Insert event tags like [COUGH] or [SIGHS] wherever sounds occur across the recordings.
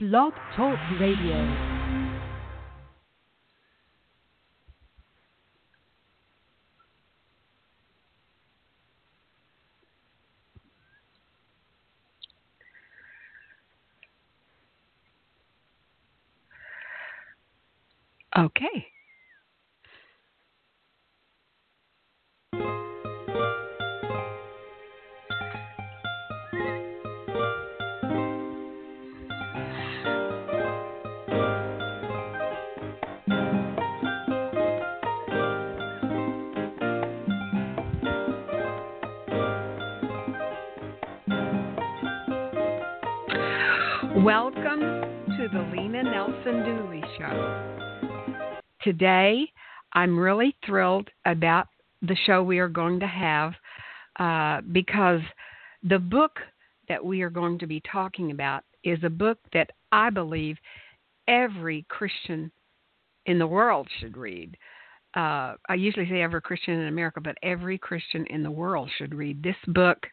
Blog Talk Radio. Okay. The Nelson Dooley Show. Today, I'm really thrilled about the show we are going to have uh, because the book that we are going to be talking about is a book that I believe every Christian in the world should read. Uh, I usually say every Christian in America, but every Christian in the world should read. This book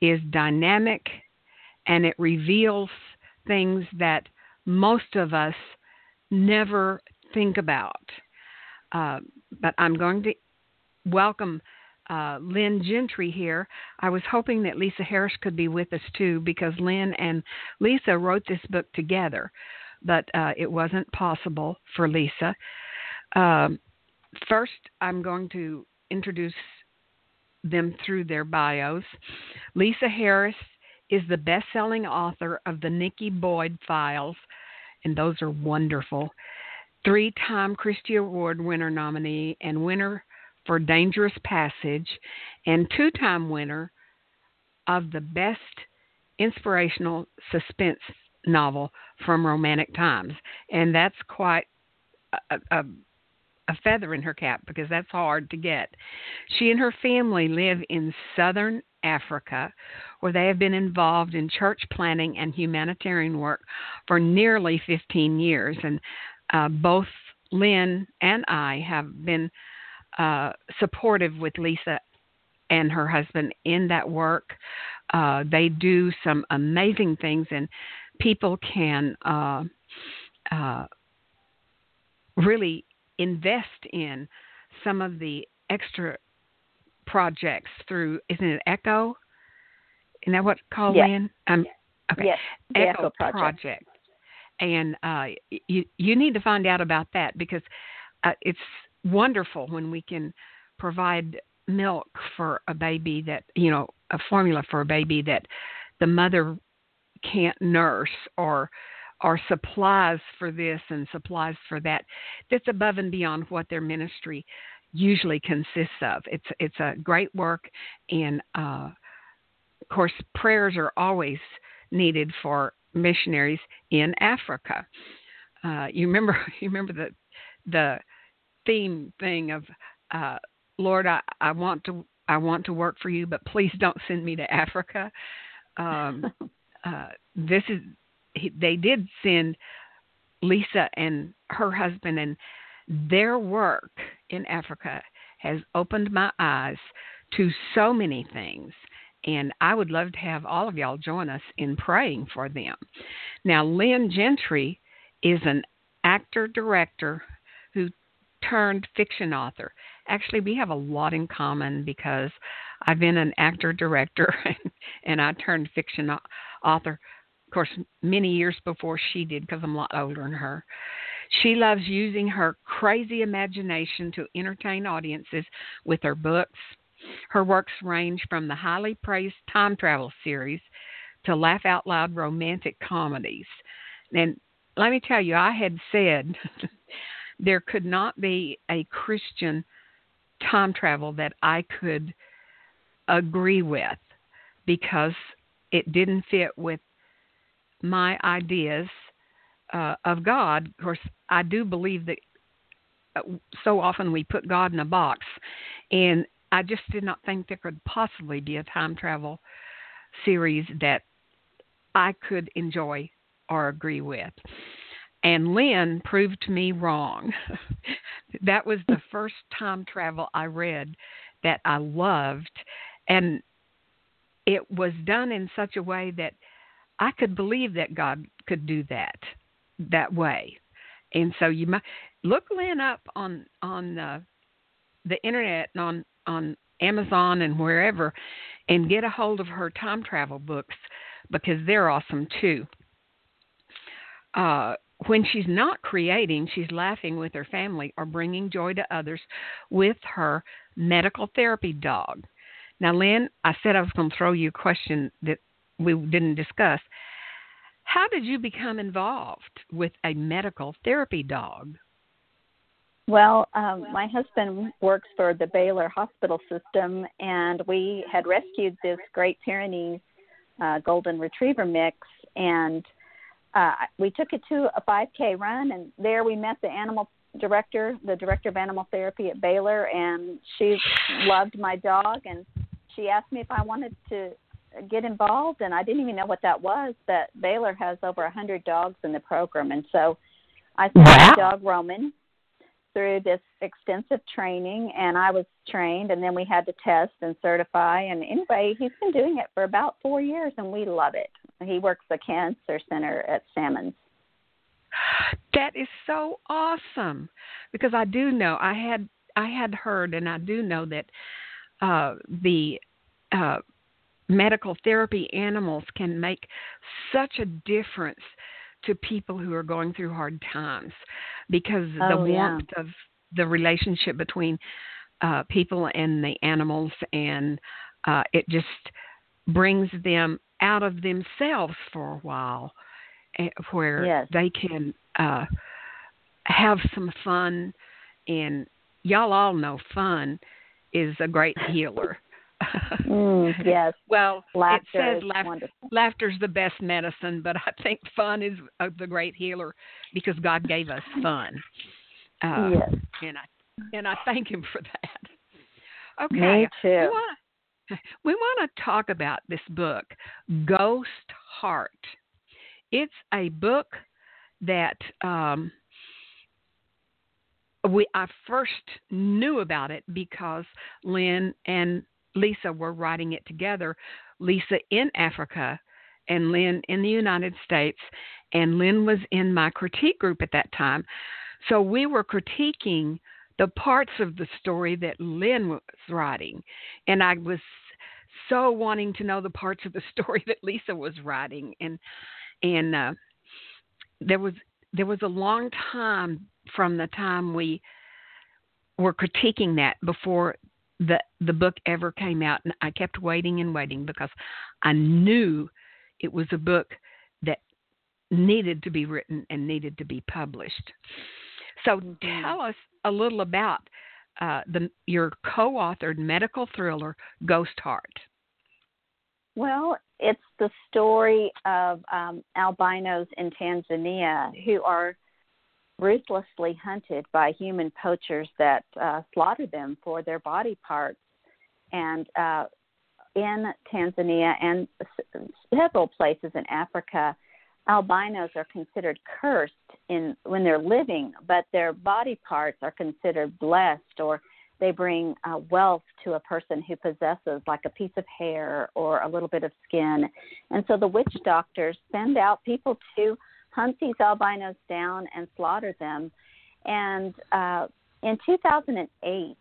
is dynamic and it reveals things that most of us never think about. Uh, but I'm going to welcome uh, Lynne Gentry here. I was hoping that Lisa Harris could be with us too because Lynne and Lisa wrote this book together, but uh, it wasn't possible for Lisa. Um, first, I'm going to introduce them through their bios. Lisa Harris is the best selling author of the Nikki Boyd Files, and those are wonderful. Three time Christie Award winner nominee and winner for Dangerous Passage, and two time winner of the best inspirational suspense novel from Romantic Times. And that's quite a, a, a feather in her cap because that's hard to get. She and her family live in southern Africa, where they have been involved in church planning and humanitarian work for nearly 15 years. And uh, both Lynne and I have been uh, supportive with Lisa and her husband in that work. Uh, they do some amazing things, and people can uh, uh, really invest in some of the extra projects through isn't it Echo? Isn't that what called, yes. Lynne? Um, okay. Yes, Echo, Echo Project. project. And uh, you you need to find out about that because uh, it's wonderful when we can provide milk for a baby that you know a formula for a baby that the mother can't nurse or or supplies for this and supplies for that that's above and beyond what their ministry usually consists of. It's it's a great work, and uh, of course, prayers are always needed for missionaries in Africa. Uh, you remember [LAUGHS] you remember the the theme thing of uh, Lord, I, I want to I want to work for you, but please don't send me to Africa. Um, [LAUGHS] uh, this is they did send Lisa and her husband and their work in Africa has opened my eyes to so many things. And I would love to have all of y'all join us in praying for them. Now, Lynne Gentry is an actor director who turned fiction author. Actually, we have a lot in common because I've been an actor director [LAUGHS] and, and I turned fiction author, of course, many years before she did because I'm a lot older than her. She loves using her crazy imagination to entertain audiences with her books. Her works range from the highly praised time travel series to laugh out loud romantic comedies. And let me tell you, I had said [LAUGHS] there could not be a Christian time travel that I could agree with because it didn't fit with my ideas uh, of God. Of course, I do believe that uh, so often we put God in a box, and I just did not think there could possibly be a time travel series that I could enjoy or agree with. And Lynne proved me wrong. [LAUGHS] that was the first time travel I read that I loved. And it was done in such a way that I could believe that God could do that that way. And so you might look Lynne up on on the the internet and on on Amazon and wherever and get a hold of her time travel books because they're awesome too. Uh, when she's not creating, she's laughing with her family or bringing joy to others with her medical therapy dog. Now, Lynne, I said I was going to throw you a question that we didn't discuss. How did you become involved with a medical therapy dog? Well, um, my husband works for the Baylor Hospital System, and we had rescued this Great Pyrenees uh, Golden Retriever mix, and uh, we took it to a 5K run, and there we met the animal director, the director of animal therapy at Baylor, and she loved my dog, and she asked me if I wanted to get involved, and I didn't even know what that was. But Baylor has over a hundred dogs in the program, and so I sent wow. dog Roman through this extensive training and I was trained and then we had to test and certify and anyway he's been doing it for about 4 years and we love it. He works the cancer center at Sammons. That is so awesome because I do know I had I had heard and I do know that uh the uh medical therapy animals can make such a difference to people who are going through hard times because oh, the warmth yeah. of the relationship between uh, people and the animals, and uh, it just brings them out of themselves for a while, eh, where yes. they can uh, have some fun. And y'all all know fun is a great [LAUGHS] healer [LAUGHS] mm, yes. Well, laughter it says laugh- laughter's the best medicine, but I think fun is uh, the great healer because God gave us fun. Uh, yes. And I and I thank Him for that. Okay. Me too. We want we want to talk about this book, Ghost Heart. It's a book that um, we I first knew about it because Lynne and Lisa were writing it together. Lisa in Africa and Lynne in the United States. And Lynne was in my critique group at that time. So we were critiquing the parts of the story that Lynne was writing. And I was so wanting to know the parts of the [LAUGHS] story that Lisa was writing. And and uh, there was there was a long time from the time we were critiquing that before the the book ever came out and I kept waiting and waiting because I knew it was a book that needed to be written and needed to be published. So mm-hmm. tell us a little about uh, the your co-authored medical thriller Ghost Heart. Well, it's the story of um, albinos in Tanzania who are ruthlessly hunted by human poachers that uh, slaughter them for their body parts. And uh, in Tanzania and several places in Africa, albinos are considered cursed in when they're living, but their body parts are considered blessed, or they bring uh, wealth to a person who possesses like a piece of hair or a little bit of skin. And so the witch doctors send out people to hunt these albinos down and slaughter them. And uh, in 2008,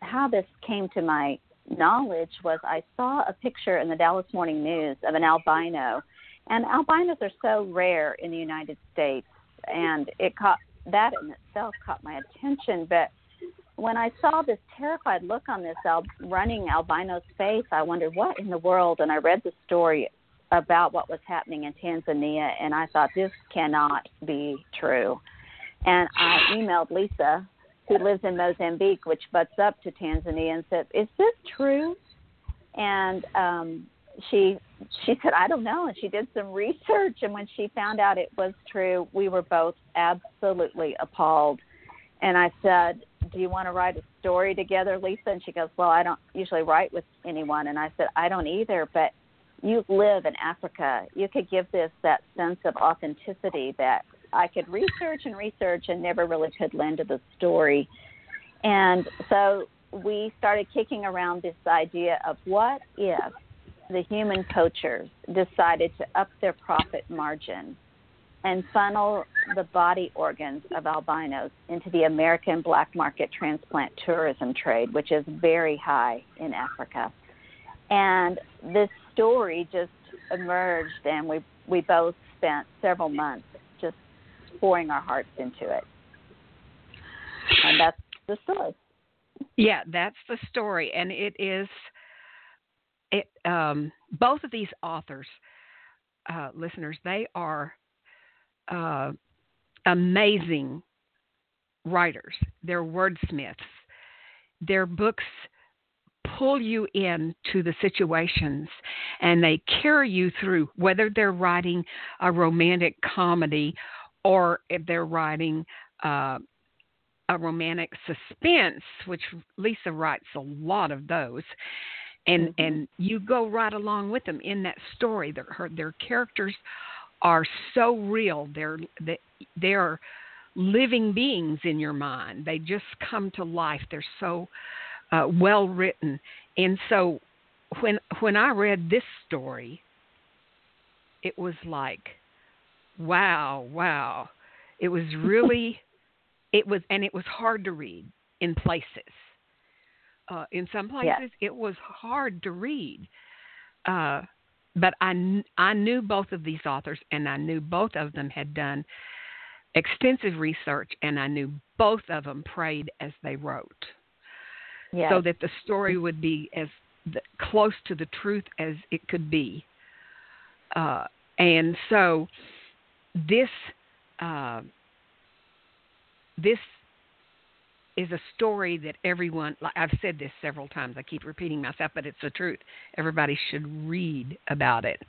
how this came to my knowledge was I saw a picture in the Dallas Morning News of an albino, and albinos are so rare in the United States, and it caught that in itself caught my attention. But when I saw this terrified look on this al- running albino's face, I wondered what in the world. And I read the story about what was happening in Tanzania, and I thought this cannot be true. And I emailed Lisa, who lives in Mozambique, which butts up to Tanzania, and said, "Is this true?" And um, she she said, "I don't know." And she did some research, and when she found out it was true, we were both absolutely appalled. And I said, "Do you want to write a story together, Lisa?" And she goes, "Well, I don't usually write with anyone." And I said, "I don't either, but." You live in Africa, you could give this that sense of authenticity that I could research and research and never really could lend to the story. And so we started kicking around this idea of what if the human poachers decided to up their profit margin and funnel the body organs of albinos into the American black market transplant tourism trade, which is very high in Africa. And this story just emerged, and we we both spent several months just pouring our hearts into it. And that's the story. Yeah, that's the story, and it is. It um, both of these authors, uh, listeners, they are uh, amazing writers. They're wordsmiths. Their books pull you in to the situations and they carry you through, whether they're writing a romantic comedy or if they're writing uh, a romantic suspense, which Lisa writes a lot of those. And mm-hmm. and you go right along with them in that story. Their her, their characters are so real. They're they, they're living beings in your mind. They just come to life. They're so uh, well written. And so when when I read this story, it was like, wow, wow. It was [LAUGHS] really, it was, and it was hard to read in places. Uh, in some places, yeah. it was hard to read. Uh, but I, I knew both of these authors, and I knew both of them had done extensive research, and I knew both of them prayed as they wrote, yes. so that the story would be as the, close to the truth as it could be. Uh, and so, this uh, this is a story that everyone I've said this several times. I keep repeating myself, but it's the truth. Everybody should read about it.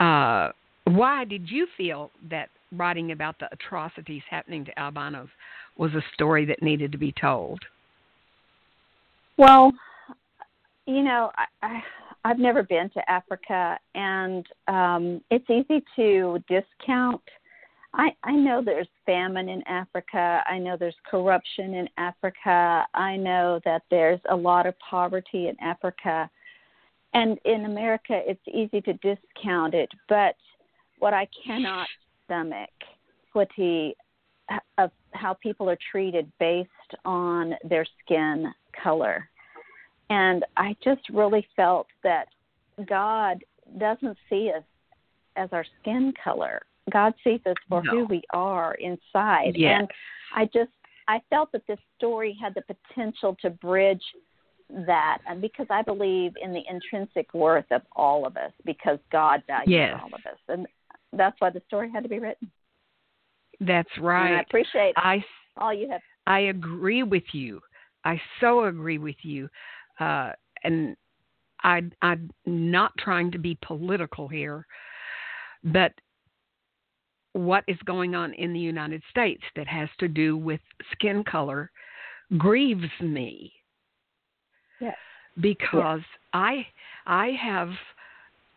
Uh, why did you feel that writing about the atrocities happening to albinos was a story that needed to be told? Well, you know, I, I I've never been to Africa, and um, it's easy to discount I, I know there's famine in Africa. I know there's corruption in Africa. I know that there's a lot of poverty in Africa. And in America, it's easy to discount it. But what I cannot stomach, Swati, of how people are treated based on their skin color. And I just really felt that God doesn't see us as our skin color. God sees us for no. who we are inside. Yes. And I just I felt that this story had the potential to bridge that and because I believe in the intrinsic worth of all of us because God values yes. all of us. And that's why the story had to be written. That's right. And I appreciate I, all you have. I agree with you. I so agree with you. Uh, and I, I'm not trying to be political here, but what is going on in the United States that has to do with skin color grieves me. Yes. Because yes. I I have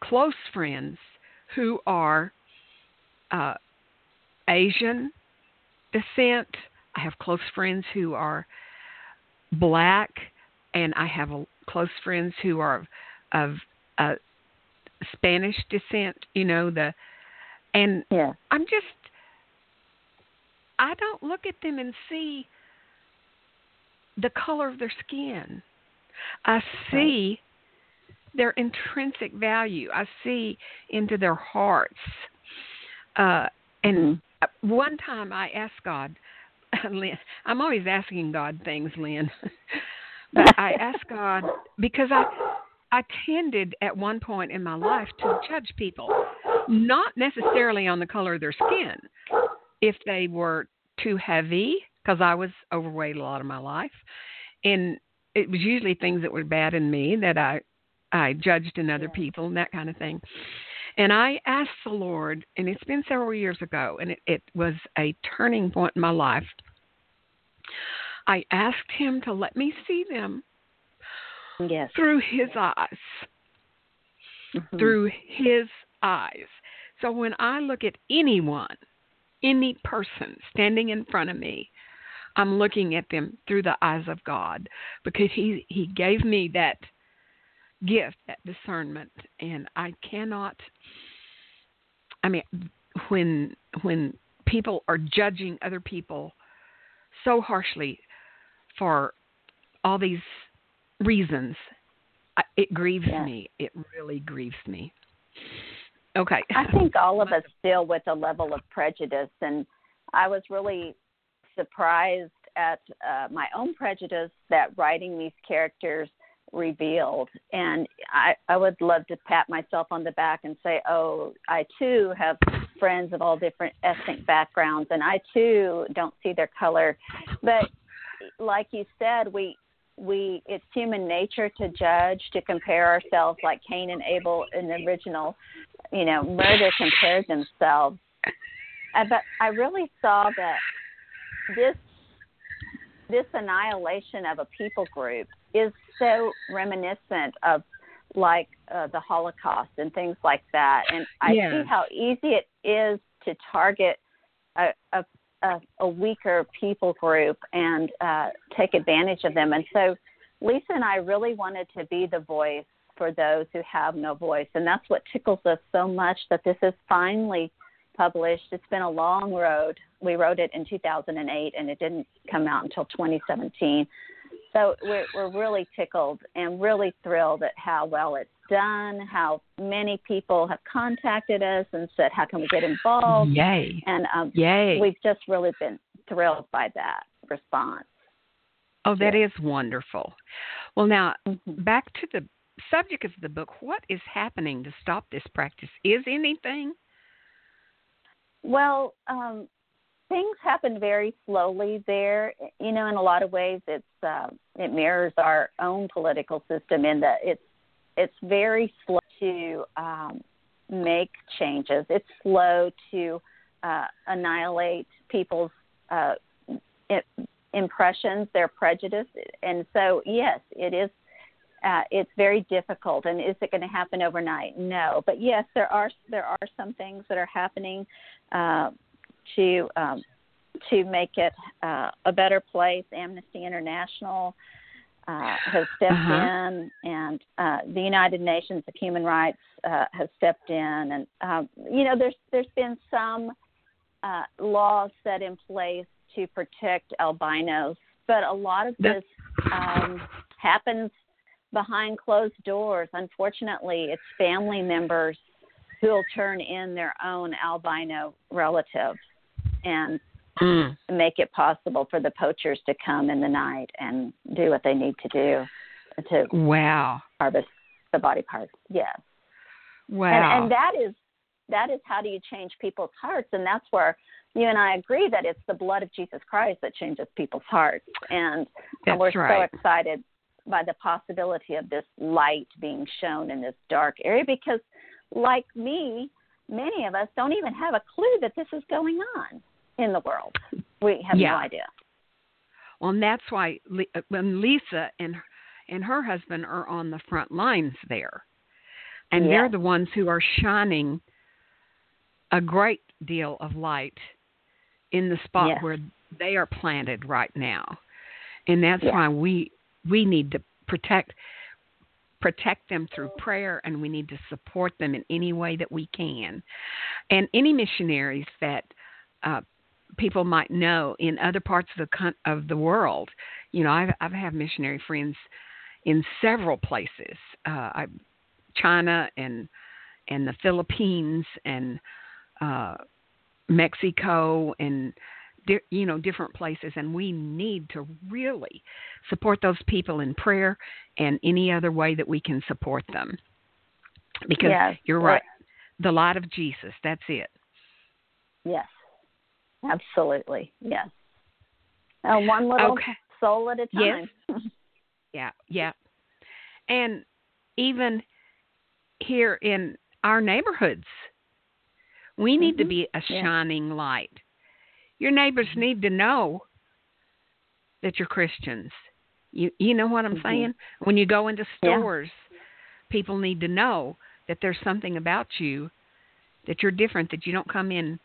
close friends who are uh, Asian descent. I have close friends who are black, and I have a, close friends who are of uh, Spanish descent. You know the and yeah. I'm just, I don't look at them and see the color of their skin. I see right. their intrinsic value. I see into their hearts. Uh, and mm-hmm. one time I asked God, [LAUGHS] Lynne, I'm always asking God things, Lynne. [LAUGHS] but I ask God because I I tended at one point in my life to judge people, not necessarily on the color of their skin. If they were too heavy, because I was overweight a lot of my life, and it was usually things that were bad in me that I I judged in other people and that kind of thing. And I asked the Lord, and it's been several years ago, and it, it was a turning point in my life. I asked Him to let me see them Yes. Through his eyes. Mm-hmm. Through his eyes. So when I look at anyone, any person standing in front of me, I'm looking at them through the eyes of God because he he gave me that gift, that discernment, and I cannot. I mean, when when people are judging other people so harshly for all these reasons, it grieves yeah. me. It really grieves me. Okay. I think all of us deal with a level of prejudice, and I was really surprised at uh, my own prejudice that writing these characters revealed. And I, I would love to pat myself on the back and say, oh, I too have friends of all different ethnic backgrounds, and I too don't see their color. But like you said, we we it's human nature to judge, to compare ourselves like Cain and Abel in the original, you know, murder compared themselves. Uh, but I really saw that this this annihilation of a people group is so reminiscent of like uh, the Holocaust and things like that. And I yeah. see how easy it is to target a, a, a, a weaker people group and uh, take advantage of them. And so Lisa and I really wanted to be the voice for those who have no voice. And that's what tickles us so much that this is finally published. It's been a long road. We wrote it in 2008 and it didn't come out until 2017. So we're, we're really tickled and really thrilled at how well it's done, how many people have contacted us and said, How can we get involved? Yay. And um, Yay. we've just really been thrilled by that response. Oh, that is wonderful. Well, now mm-hmm. back to the subject of the book. What is happening to stop this practice? Is anything? Well, um, things happen very slowly there. You know, in a lot of ways, it's uh, it mirrors our own political system in that it's it's very slow to um, make changes. It's slow to uh, annihilate people's uh, impressions, their prejudice, and so yes, it is. Uh, it's very difficult, and is it going to happen overnight? No, but yes, there are there are some things that are happening uh, to um, to make it uh, a better place. Amnesty International uh, has stepped uh-huh. in, and uh, the United Nations of Human Rights uh, has stepped in, and um, you know there's there's been some uh, laws set in place to protect albinos, but a lot of this um, happens behind closed doors. Unfortunately, it's family members who'll turn in their own albino relatives and mm. make it possible for the poachers to come in the night and do what they need to do to wow harvest the body parts. Yes. Wow. And, and that is that is how do you change people's hearts, and that's where you and I agree that it's the blood of Jesus Christ that changes people's hearts, and, and we're right. so excited by the possibility of this light being shown in this dark area because, like me, many of us don't even have a clue that this is going on in the world. We have yeah. no idea. Well, and that's why uh, when Lisa and and her husband are on the front lines there, and they're the ones who are shining a great deal of light in the spot yes. where they are planted right now, and that's why we we need to protect protect them through prayer and we need to support them in any way that we can and any missionaries that uh, people might know in other parts of the of the world. You know, I've I've had missionary friends in several places, uh, I, China and and the Philippines and uh, Mexico and di- you know different places, and we need to really support those people in prayer and any other way that we can support them. Because yes. you're right, the light of Jesus. That's it. Yes. Absolutely, yes. Uh, one little okay. soul at a time. Yes. [LAUGHS] yeah, yeah. And even here in our neighborhoods, we need mm-hmm. to be a yeah. shining light. Your neighbors need to know that you're Christians. You you know what I'm mm-hmm. saying? When you go into yeah. stores, people need to know that there's something about you that you're different that you don't come in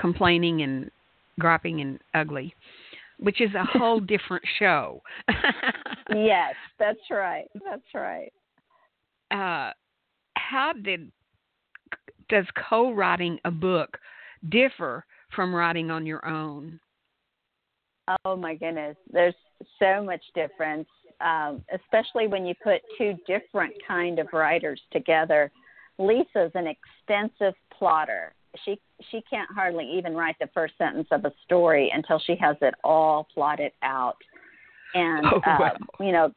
complaining and griping and ugly, which is a whole [LAUGHS] different show. yes, [LAUGHS] that's right. That's right. uh, how did does co-writing a book differ from writing on your own? Oh my goodness, there's so much difference, um, especially when you put two different kind of writers together. Lisa's an extensive plotter. She she can't hardly even write the first sentence of a story until she has it all plotted out, and oh, wow. uh, you know,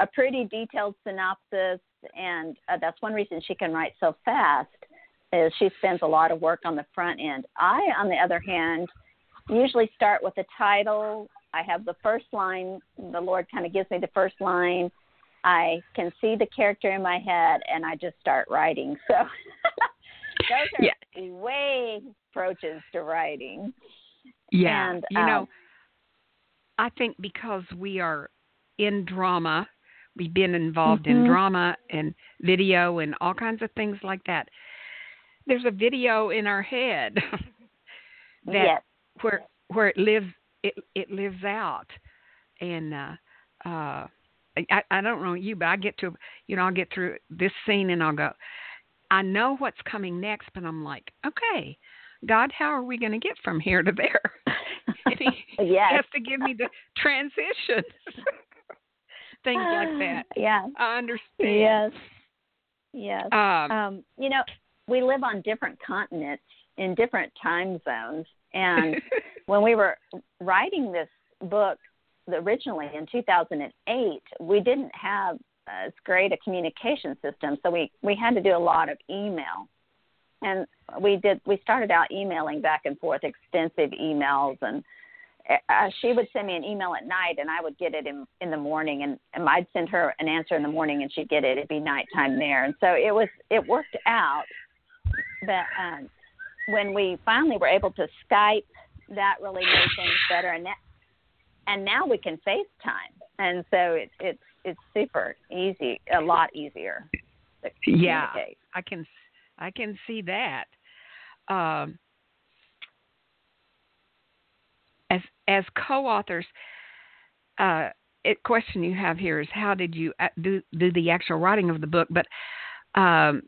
a pretty detailed synopsis. And uh, that's one reason she can write so fast is she spends a lot of work on the front end. I, on the other hand, usually start with a title. I have the first line. The Lord kind of gives me the first line. I can see the character in my head, and I just start writing. So [LAUGHS] those are yeah. way approaches to writing. Yeah, and, you um, know, I think because we are in drama, we've been involved mm-hmm. in drama and video and all kinds of things like that. There's a video in our head [LAUGHS] that yes. where where it lives it it lives out, and uh, uh, I I don't know you, but I get to you know I'll get through this scene and I'll go. I know what's coming next, but I'm like, okay, God, how are we going to get from here to there? [LAUGHS] and he, yes. he has to give me the transition. [LAUGHS] Things like [SIGHS] that. Yeah. I understand. Yes. Yes. Um, um, you know, we live on different continents in different time zones. And [LAUGHS] when we were writing this book originally in 2008, we didn't have as great a communication system, so we we had to do a lot of email. And we did we started out emailing back and forth extensive emails. And uh, she would send me an email at night and I would get it in in the morning. And, and I'd send her an answer in the morning and she'd get it. It'd be nighttime there. And so it was it worked out. But um when we finally were able to Skype that really made things better and that and now we can FaceTime. And so it, it's it's super easy a lot easier yeah I can I can see that um as as co-authors, uh, it question you have here is how did you uh, do do the actual writing of the book? But um,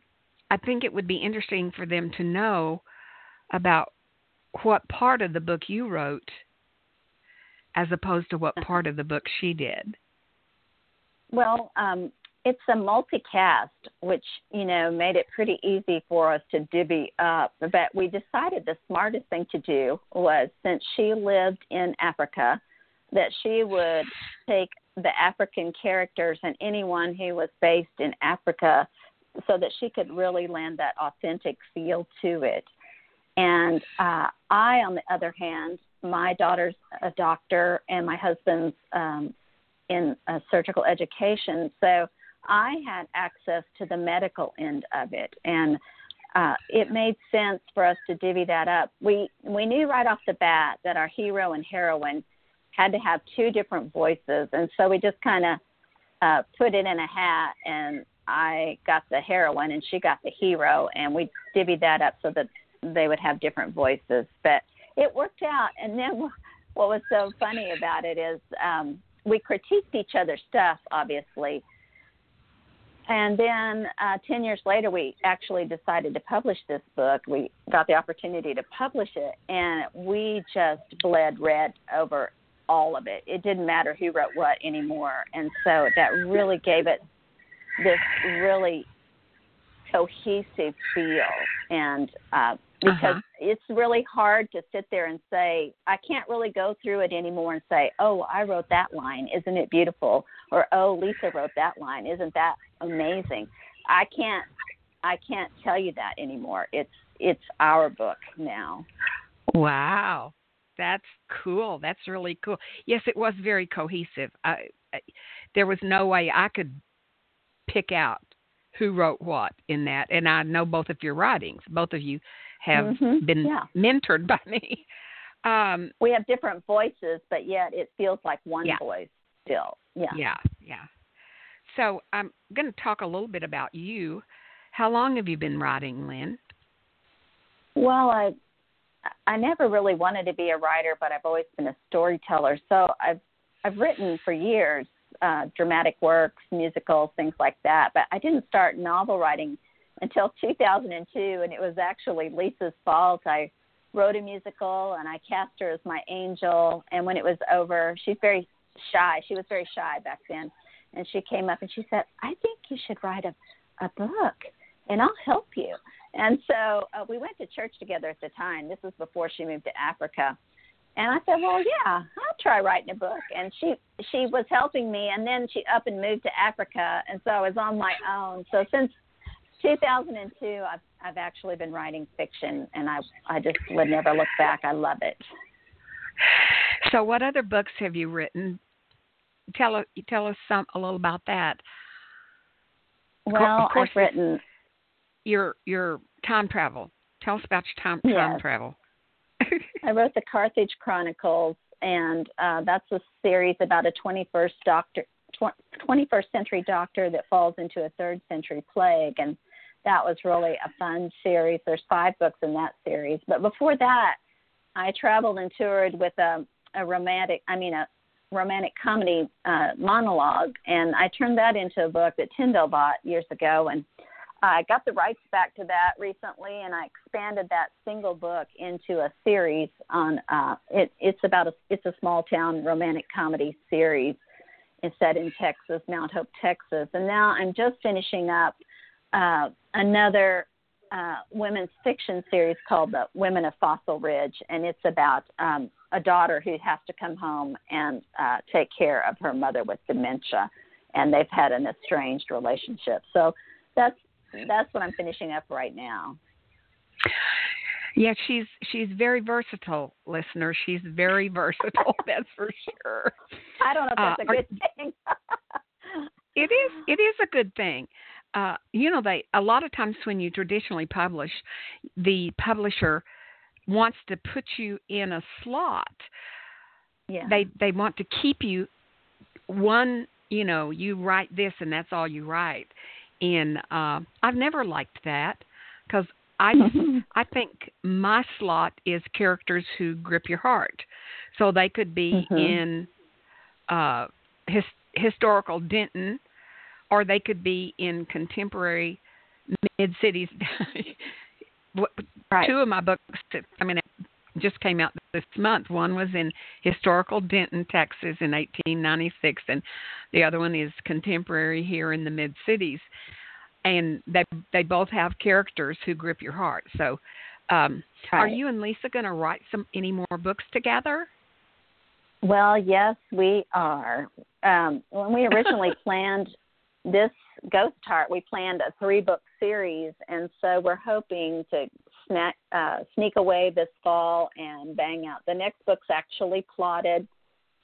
I think it would be interesting for them to know about what part of the book you wrote, as opposed to what Uh-huh. part of the book she did. Well, um, it's a multicast, which you know made it pretty easy for us to divvy up. But we decided the smartest thing to do was, since she lived in Africa, that she would take the African characters and anyone who was based in Africa, so that she could really lend that authentic feel to it. And uh, I, on the other hand, my daughter's a doctor and my husband's um, in uh, surgical education, so I had access to the medical end of it, and uh, it made sense for us to divvy that up. We we knew right off the bat that our hero and heroine had to have two different voices, and so we just kind of uh, put it in a hat, and I got the heroine and she got the hero, and we divvied that up so that they would have different voices. But it worked out, and then [LAUGHS] what was so funny about it is um, we critiqued each other's stuff, obviously and then uh, 10 years later, we actually decided to publish this book. We got the opportunity to publish it, and we just bled red over all of it. It didn't matter who wrote what anymore. And so that really gave it this really cohesive feel. And uh, because Uh-huh. it's really hard to sit there and say, I can't really go through it anymore and say, oh, I wrote that line. Isn't it beautiful? Or, oh, Lisa wrote that line. Isn't that amazing? I can't. I can't tell you that anymore. It's it's our book now. Wow, that's cool. That's really cool. Yes, it was very cohesive. I, I, there was no way I could pick out who wrote what in that, and I know both of your writings. Both of you have Mhm, been yeah. mentored by me. [LAUGHS] Um, We have different voices, but yet it feels like one Yeah. voice still. Yeah. yeah, yeah. So I'm going to talk a little bit about you. How long have you been writing, Lynne? Well, I I never really wanted to be a writer, but I've always been a storyteller. So I've I've written for years. uh, dramatic works, musicals, things like that. But I didn't start novel writing until 2002, and it was actually Lisa's fault. I wrote a musical, and I cast her as my angel. And when it was over, she's very shy. She was very shy back then, and she came up and she said, "I think you should write a a book, and I'll help you." And so uh, we went to church together at the time. This was before she moved to Africa. And I said, "Well, yeah, I'll try writing a book." And she she was helping me, and then she up and moved to Africa, and so I was on my own. So since 2002, I've I've actually been writing fiction, and I I just would never look back. I love it. So, what other books have you written? Tell tell us some a little about that. Well, of course, I've written your your time travel. Tell us about your time time travel. [LAUGHS] I wrote the Carthage Chronicles, and uh, that's a series about a 21st doctor, tw- 21st century doctor that falls into a third century plague, and that was really a fun series. There's five books in that series, but before that, I traveled and toured with a, a romantic, I mean a romantic comedy uh, monologue, and I turned that into a book that Tyndale bought years ago, and I got the rights back to that recently, and I expanded that single book into a series on. Uh, it, it's about a it's a small town romantic comedy series. It's set in Texas, Mount Hope, Texas, and now I'm just finishing up uh, another uh, women's fiction series called The Women of Fossil Ridge, and it's about um, a daughter who has to come home and uh, take care of her mother with dementia, and they've had an estranged relationship. So that's that's what I'm finishing up right now. Yeah, she's she's very versatile, listener. She's very [LAUGHS] versatile. that's for sure. I don't know if that's Uh, a are- good thing. [LAUGHS] It is it is a good thing. Uh, you know, they a lot of times when you traditionally publish, the publisher wants to put you in a slot. yeah. They they want to keep you one. You know, you write this and that's all you write. And uh, I've never liked that because I [LAUGHS] I think my slot is characters who grip your heart. So they could be Mhm. in uh, his, historical Denton, or they could be in contemporary mid cities. [LAUGHS] right. Two of my books, I mean, just came out this month. One was in historical Denton, Texas, in 1896, and the other one is contemporary here in the mid cities. And they they both have characters who grip your heart. So, um, are you and Lisa going to write some any more books together? Well, yes, we are. Um, when we originally [LAUGHS] planned this Ghost Heart, we planned a three book series, and so we're hoping to snack, uh, sneak away this fall and bang out. The next book's actually plotted,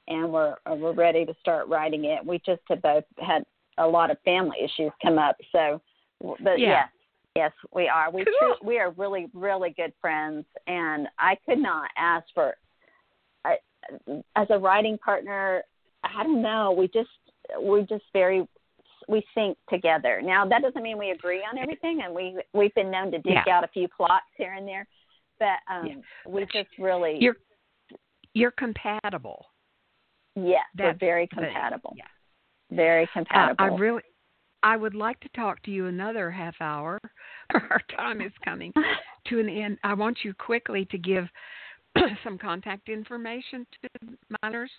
and we're uh, we're ready to start writing it. We just have both had a lot of family issues come up, so but Yeah. yes, yes, we are. We Cool. we are really really good friends, and I could not ask for I, as a writing partner. I don't know. We just we're just very we sync together. Now that doesn't mean we agree on everything, and we we've been known to dig Yeah. out a few plots here and there, but um, Yeah. we just really You're you're compatible. yes, we're That's very the- compatible. yeah. Very Uh, compatible. I really, I would like to talk to you another half hour. [LAUGHS] Our time is coming to an end. I want you quickly to give [CLEARS THROAT] some contact information to minors.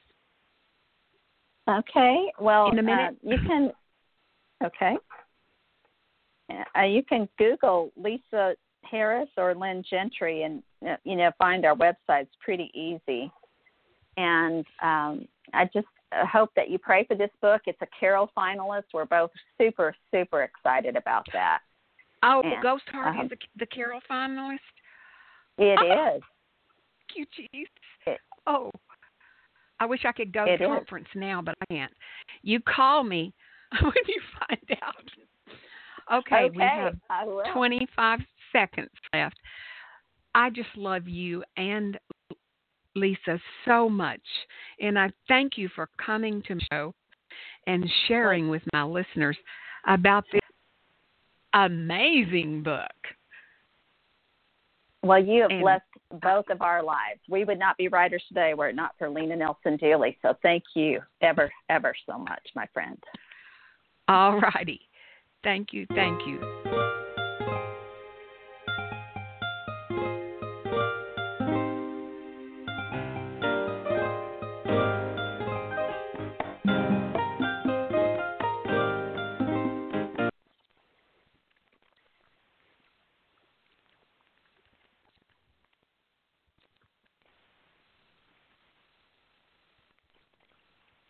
Okay. Well, In a minute. Uh, you can. Okay. Uh, you can Google Lisa Harris or Lynne Gentry, and uh, you know find our website. It's pretty easy. And um, I just uh, hope that you pray for this book. It's a Carol finalist. We're both super super excited about that. Oh, And, Ghost Heart um, is the, the Carol finalist. It Oh. is. You Jesus. It- Oh, I wish I could go to is. the conference now, but I can't. You call me [LAUGHS] when you find out. Okay, we have 25 seconds left. I just love you and Lisa so much. And I thank you for coming to the show and sharing with my listeners about this amazing book. Well, you have and, blessed both of our lives. We would not be writers today were it not for Lena Nelson Dooley. So thank you ever, ever so much, my friend. All righty. Thank you. Thank you.